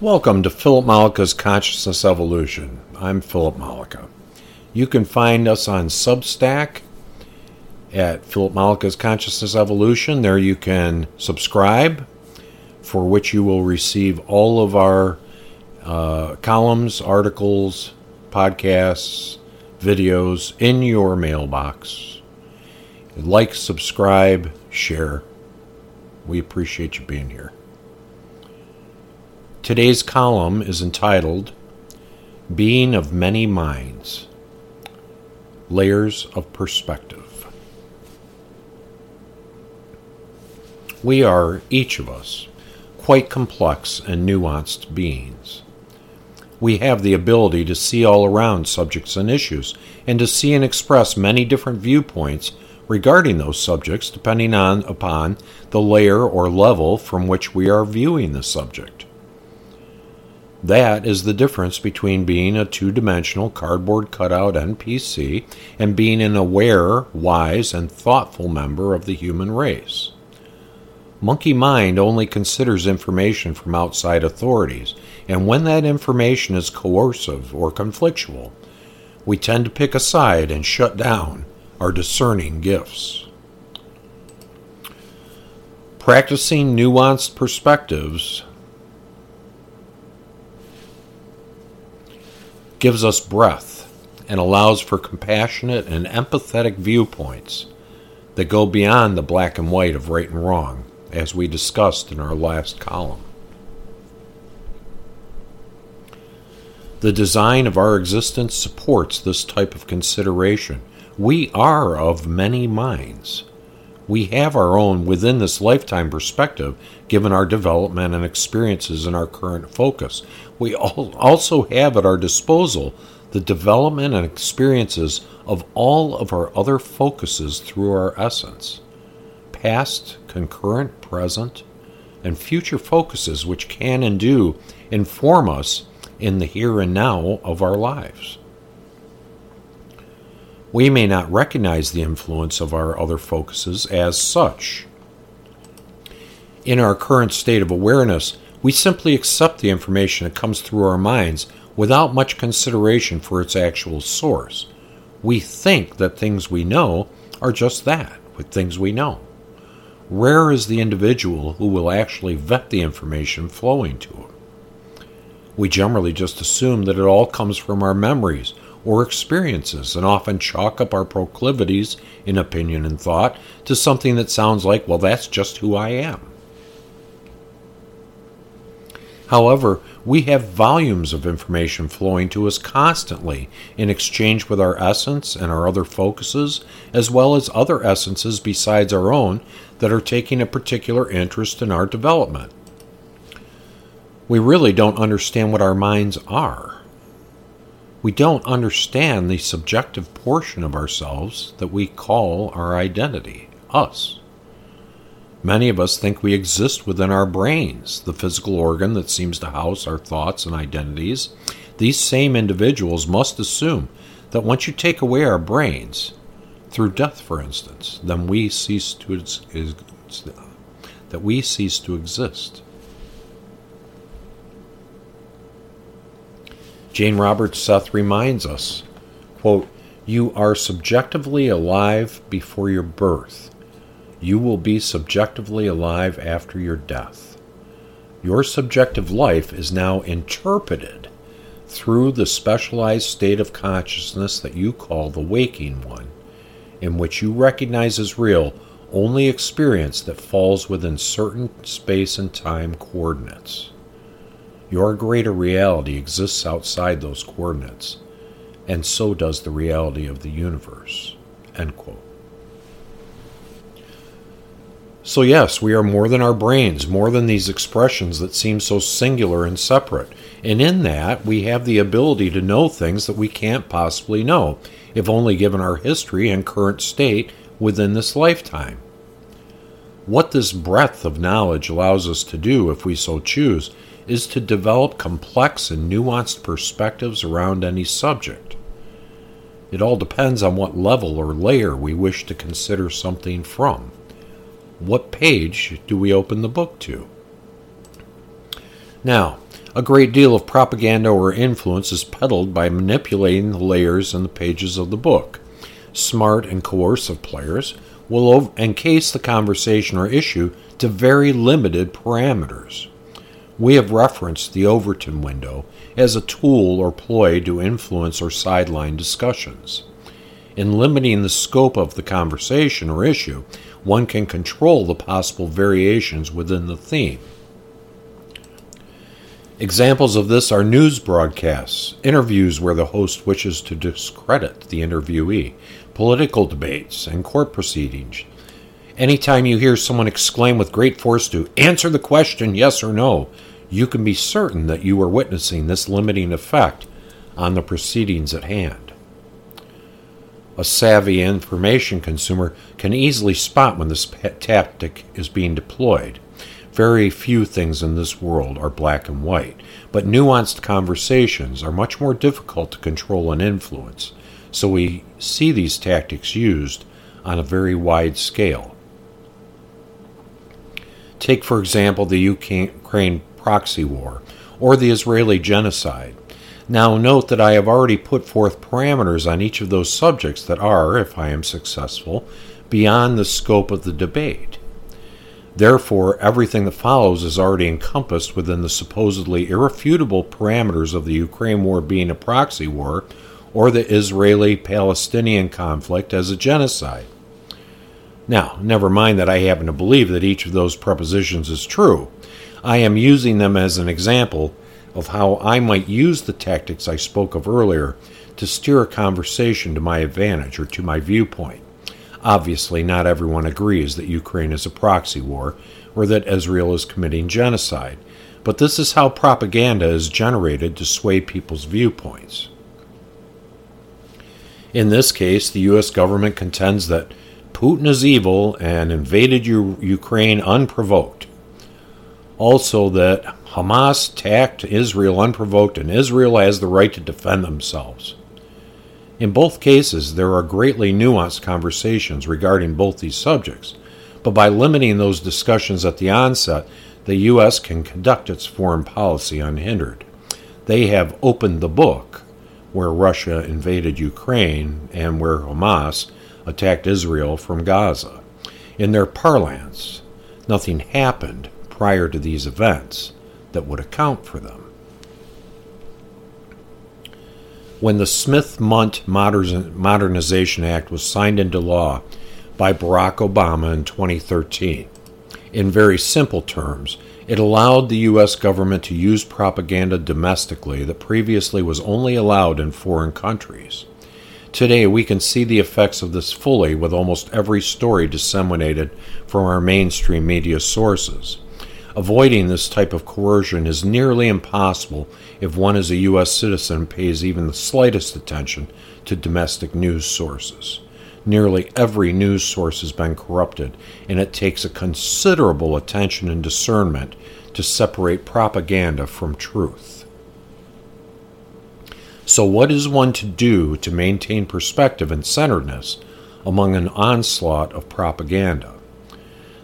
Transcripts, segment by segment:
Welcome to Philip Mollica's Consciousness Evolution. I'm Philip Mollica. You can find us on Substack at Philip Mollica's Consciousness Evolution. There you can subscribe, for which you will receive all of our uh, columns, articles, podcasts, videos in your mailbox. Like, subscribe, share. We appreciate you being here. Today's column is entitled Being of Many Minds Layers of Perspective. We are, each of us, quite complex and nuanced beings. We have the ability to see all around subjects and issues, and to see and express many different viewpoints regarding those subjects depending on upon the layer or level from which we are viewing the subject. That is the difference between being a two dimensional cardboard cutout NPC and being an aware, wise, and thoughtful member of the human race. Monkey mind only considers information from outside authorities, and when that information is coercive or conflictual, we tend to pick a side and shut down our discerning gifts. Practicing nuanced perspectives gives us breath and allows for compassionate and empathetic viewpoints that go beyond the black and white of right and wrong, as we discussed in our last column. The design of our existence supports this type of consideration. We are of many minds. We have our own within this lifetime perspective, given our development and experiences in our current focus. We also have at our disposal the development and experiences of all of our other focuses through our essence past, concurrent, present, and future focuses which can and do inform us in the here and now of our lives. We may not recognize the influence of our other focuses as such. In our current state of awareness, we simply accept the information that comes through our minds without much consideration for its actual source. We think that things we know are just that, with things we know. Rare is the individual who will actually vet the information flowing to him. We generally just assume that it all comes from our memories or experiences and often chalk up our proclivities in opinion and thought to something that sounds like, well, that's just who I am. However, we have volumes of information flowing to us constantly in exchange with our essence and our other focuses, as well as other essences besides our own that are taking a particular interest in our development. We really don't understand what our minds are we don't understand the subjective portion of ourselves that we call our identity, us. Many of us think we exist within our brains, the physical organ that seems to house our thoughts and identities. These same individuals must assume that once you take away our brains, through death, for instance, then we cease to that we cease to exist. Jane Roberts Seth reminds us, quote, You are subjectively alive before your birth. You will be subjectively alive after your death. Your subjective life is now interpreted through the specialized state of consciousness that you call the waking one, in which you recognize as real only experience that falls within certain space and time coordinates. Your greater reality exists outside those coordinates, and so does the reality of the universe. End quote. So, yes, we are more than our brains, more than these expressions that seem so singular and separate. And in that, we have the ability to know things that we can't possibly know, if only given our history and current state within this lifetime. What this breadth of knowledge allows us to do, if we so choose, is to develop complex and nuanced perspectives around any subject. It all depends on what level or layer we wish to consider something from. What page do we open the book to? Now, A great deal of propaganda or influence is peddled by manipulating the layers and the pages of the book. Smart and coercive players will encase the conversation or issue to very limited parameters. We have referenced the Overton window as a tool or ploy to influence or sideline discussions. In limiting the scope of the conversation or issue, one can control the possible variations within the theme. Examples of this are news broadcasts, interviews where the host wishes to discredit the interviewee, political debates, and court proceedings. Anytime you hear someone exclaim with great force to answer the question yes or no, you can be certain that you are witnessing this limiting effect on the proceedings at hand. A savvy information consumer can easily spot when this tactic is being deployed. Very few things in this world are black and white, but nuanced conversations are much more difficult to control and influence, so we see these tactics used on a very wide scale. Take, for example, the Ukraine proxy war or the Israeli genocide. Now, note that I have already put forth parameters on each of those subjects that are, if I am successful, beyond the scope of the debate. Therefore, everything that follows is already encompassed within the supposedly irrefutable parameters of the Ukraine war being a proxy war or the Israeli Palestinian conflict as a genocide. Now, never mind that I happen to believe that each of those prepositions is true. I am using them as an example of how I might use the tactics I spoke of earlier to steer a conversation to my advantage or to my viewpoint. Obviously, not everyone agrees that Ukraine is a proxy war or that Israel is committing genocide, but this is how propaganda is generated to sway people's viewpoints. In this case, the U.S. government contends that Putin is evil and invaded U- Ukraine unprovoked. Also, that Hamas attacked Israel unprovoked and Israel has the right to defend themselves. In both cases, there are greatly nuanced conversations regarding both these subjects, but by limiting those discussions at the onset, the U.S. can conduct its foreign policy unhindered. They have opened the book where Russia invaded Ukraine and where Hamas attacked Israel from Gaza. In their parlance, nothing happened prior to these events that would account for them. when the Smith Mundt Modernization Act was signed into law by Barack Obama in 2013. In very simple terms, it allowed the U.S. government to use propaganda domestically that previously was only allowed in foreign countries. Today, we can see the effects of this fully with almost every story disseminated from our mainstream media sources. Avoiding this type of coercion is nearly impossible if one is a U.S. citizen and pays even the slightest attention to domestic news sources. Nearly every news source has been corrupted, and it takes a considerable attention and discernment to separate propaganda from truth. So, what is one to do to maintain perspective and centeredness among an onslaught of propaganda?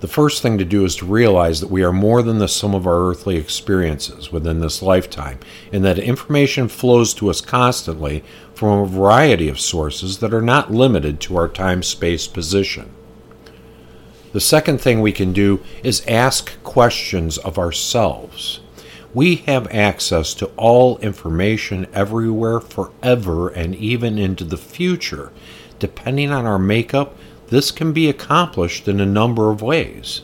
The first thing to do is to realize that we are more than the sum of our earthly experiences within this lifetime, and that information flows to us constantly from a variety of sources that are not limited to our time space position. The second thing we can do is ask questions of ourselves. We have access to all information everywhere, forever, and even into the future, depending on our makeup this can be accomplished in a number of ways.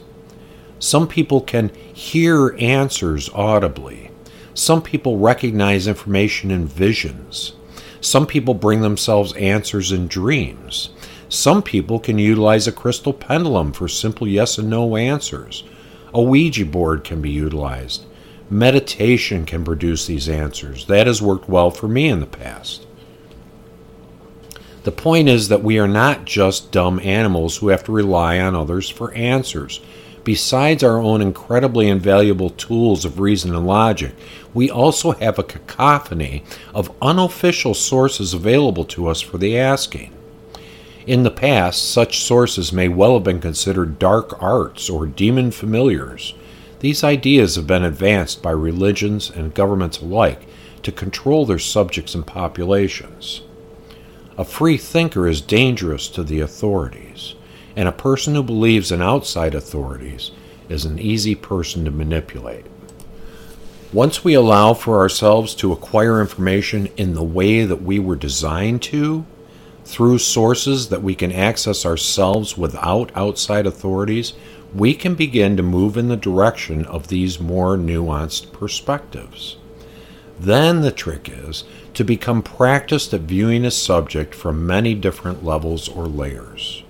Some people can hear answers audibly. Some people recognize information in visions. Some people bring themselves answers in dreams. Some people can utilize a crystal pendulum for simple yes and no answers. A Ouija board can be utilized. Meditation can produce these answers. That has worked well for me in the past. The point is that we are not just dumb animals who have to rely on others for answers. Besides our own incredibly invaluable tools of reason and logic, we also have a cacophony of unofficial sources available to us for the asking. In the past, such sources may well have been considered dark arts or demon familiars. These ideas have been advanced by religions and governments alike to control their subjects and populations. A free thinker is dangerous to the authorities, and a person who believes in outside authorities is an easy person to manipulate. Once we allow for ourselves to acquire information in the way that we were designed to, through sources that we can access ourselves without outside authorities, we can begin to move in the direction of these more nuanced perspectives. Then the trick is to become practiced at viewing a subject from many different levels or layers.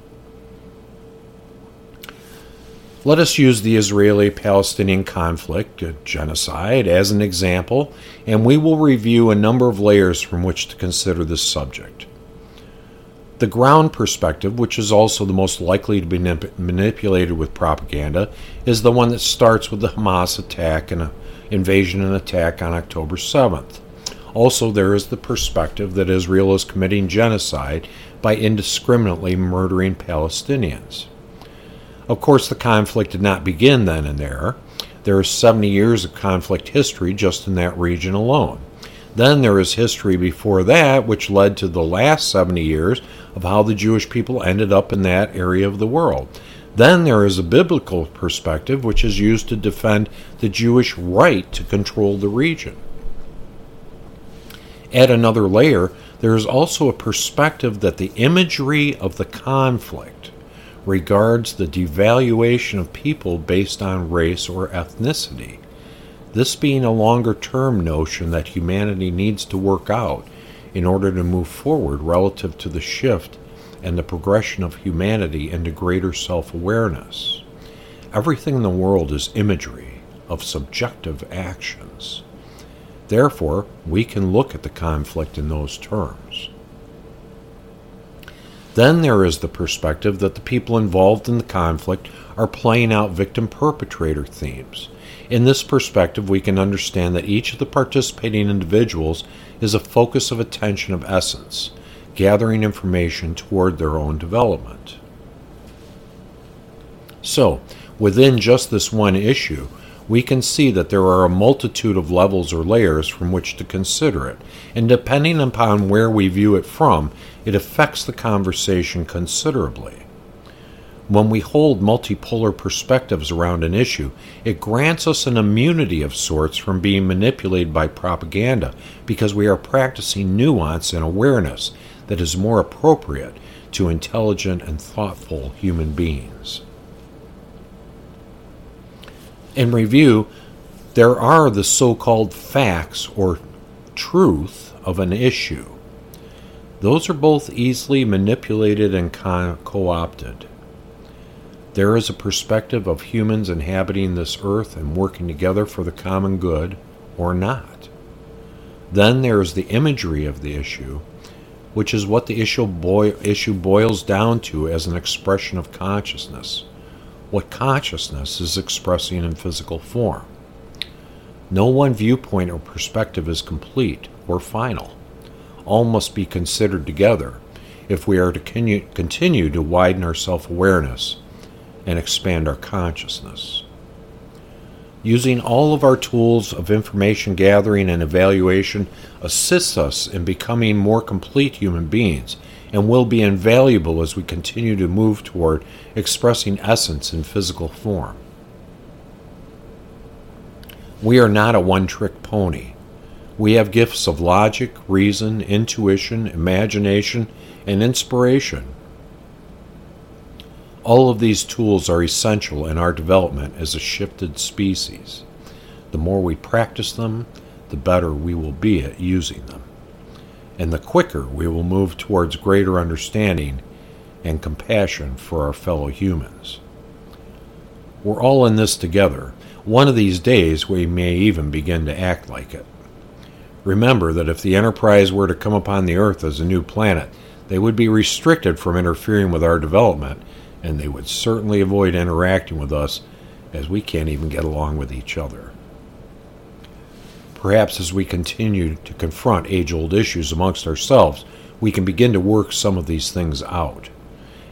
Let us use the Israeli Palestinian conflict, genocide, as an example, and we will review a number of layers from which to consider this subject. The ground perspective, which is also the most likely to be manipulated with propaganda, is the one that starts with the Hamas attack and invasion and attack on October 7th. Also, there is the perspective that Israel is committing genocide by indiscriminately murdering Palestinians. Of course, the conflict did not begin then and there. There is 70 years of conflict history just in that region alone. Then there is history before that, which led to the last 70 years of how the Jewish people ended up in that area of the world. Then there is a biblical perspective, which is used to defend the Jewish right to control the region. Add another layer, there is also a perspective that the imagery of the conflict regards the devaluation of people based on race or ethnicity. This being a longer term notion that humanity needs to work out in order to move forward relative to the shift and the progression of humanity into greater self awareness. Everything in the world is imagery of subjective actions. Therefore, we can look at the conflict in those terms. Then there is the perspective that the people involved in the conflict are playing out victim perpetrator themes. In this perspective, we can understand that each of the participating individuals is a focus of attention of essence, gathering information toward their own development. So, within just this one issue, we can see that there are a multitude of levels or layers from which to consider it, and depending upon where we view it from, it affects the conversation considerably. When we hold multipolar perspectives around an issue, it grants us an immunity of sorts from being manipulated by propaganda because we are practicing nuance and awareness that is more appropriate to intelligent and thoughtful human beings. In review, there are the so called facts or truth of an issue. Those are both easily manipulated and co opted. There is a perspective of humans inhabiting this earth and working together for the common good, or not. Then there is the imagery of the issue, which is what the issue, issue boils down to as an expression of consciousness, what consciousness is expressing in physical form. No one viewpoint or perspective is complete or final all must be considered together if we are to continue to widen our self awareness and expand our consciousness. Using all of our tools of information gathering and evaluation assists us in becoming more complete human beings and will be invaluable as we continue to move toward expressing essence in physical form. We are not a one trick pony. We have gifts of logic, reason, intuition, imagination, and inspiration. All of these tools are essential in our development as a shifted species. The more we practice them, the better we will be at using them. And the quicker we will move towards greater understanding and compassion for our fellow humans. We're all in this together. One of these days we may even begin to act like it. Remember that if the Enterprise were to come upon the Earth as a new planet, they would be restricted from interfering with our development, and they would certainly avoid interacting with us as we can't even get along with each other. Perhaps as we continue to confront age old issues amongst ourselves, we can begin to work some of these things out.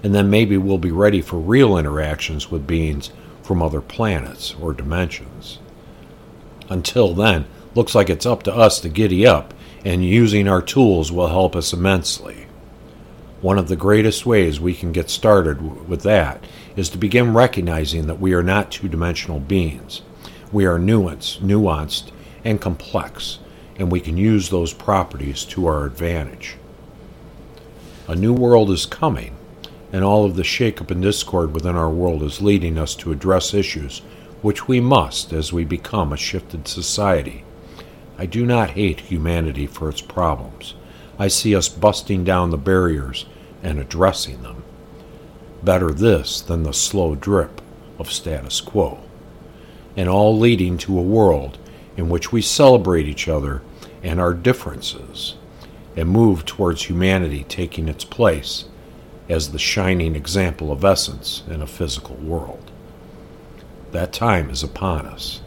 And then maybe we'll be ready for real interactions with beings from other planets or dimensions. Until then, looks like it's up to us to giddy up, and using our tools will help us immensely. One of the greatest ways we can get started with that is to begin recognizing that we are not two dimensional beings. We are nuanced, nuanced, and complex, and we can use those properties to our advantage. A new world is coming, and all of the shakeup and discord within our world is leading us to address issues which we must as we become a shifted society. I do not hate humanity for its problems. I see us busting down the barriers and addressing them. Better this than the slow drip of status quo. And all leading to a world in which we celebrate each other and our differences and move towards humanity taking its place as the shining example of essence in a physical world. That time is upon us,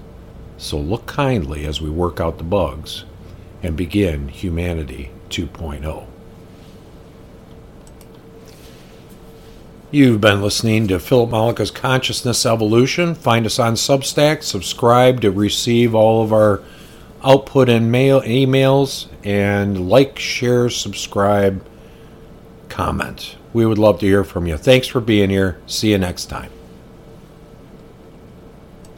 so look kindly as we work out the bugs and begin Humanity 2.0. You've been listening to Philip Mollica's Consciousness Evolution. Find us on Substack. Subscribe to receive all of our output and mail emails. And like, share, subscribe, comment. We would love to hear from you. Thanks for being here. See you next time.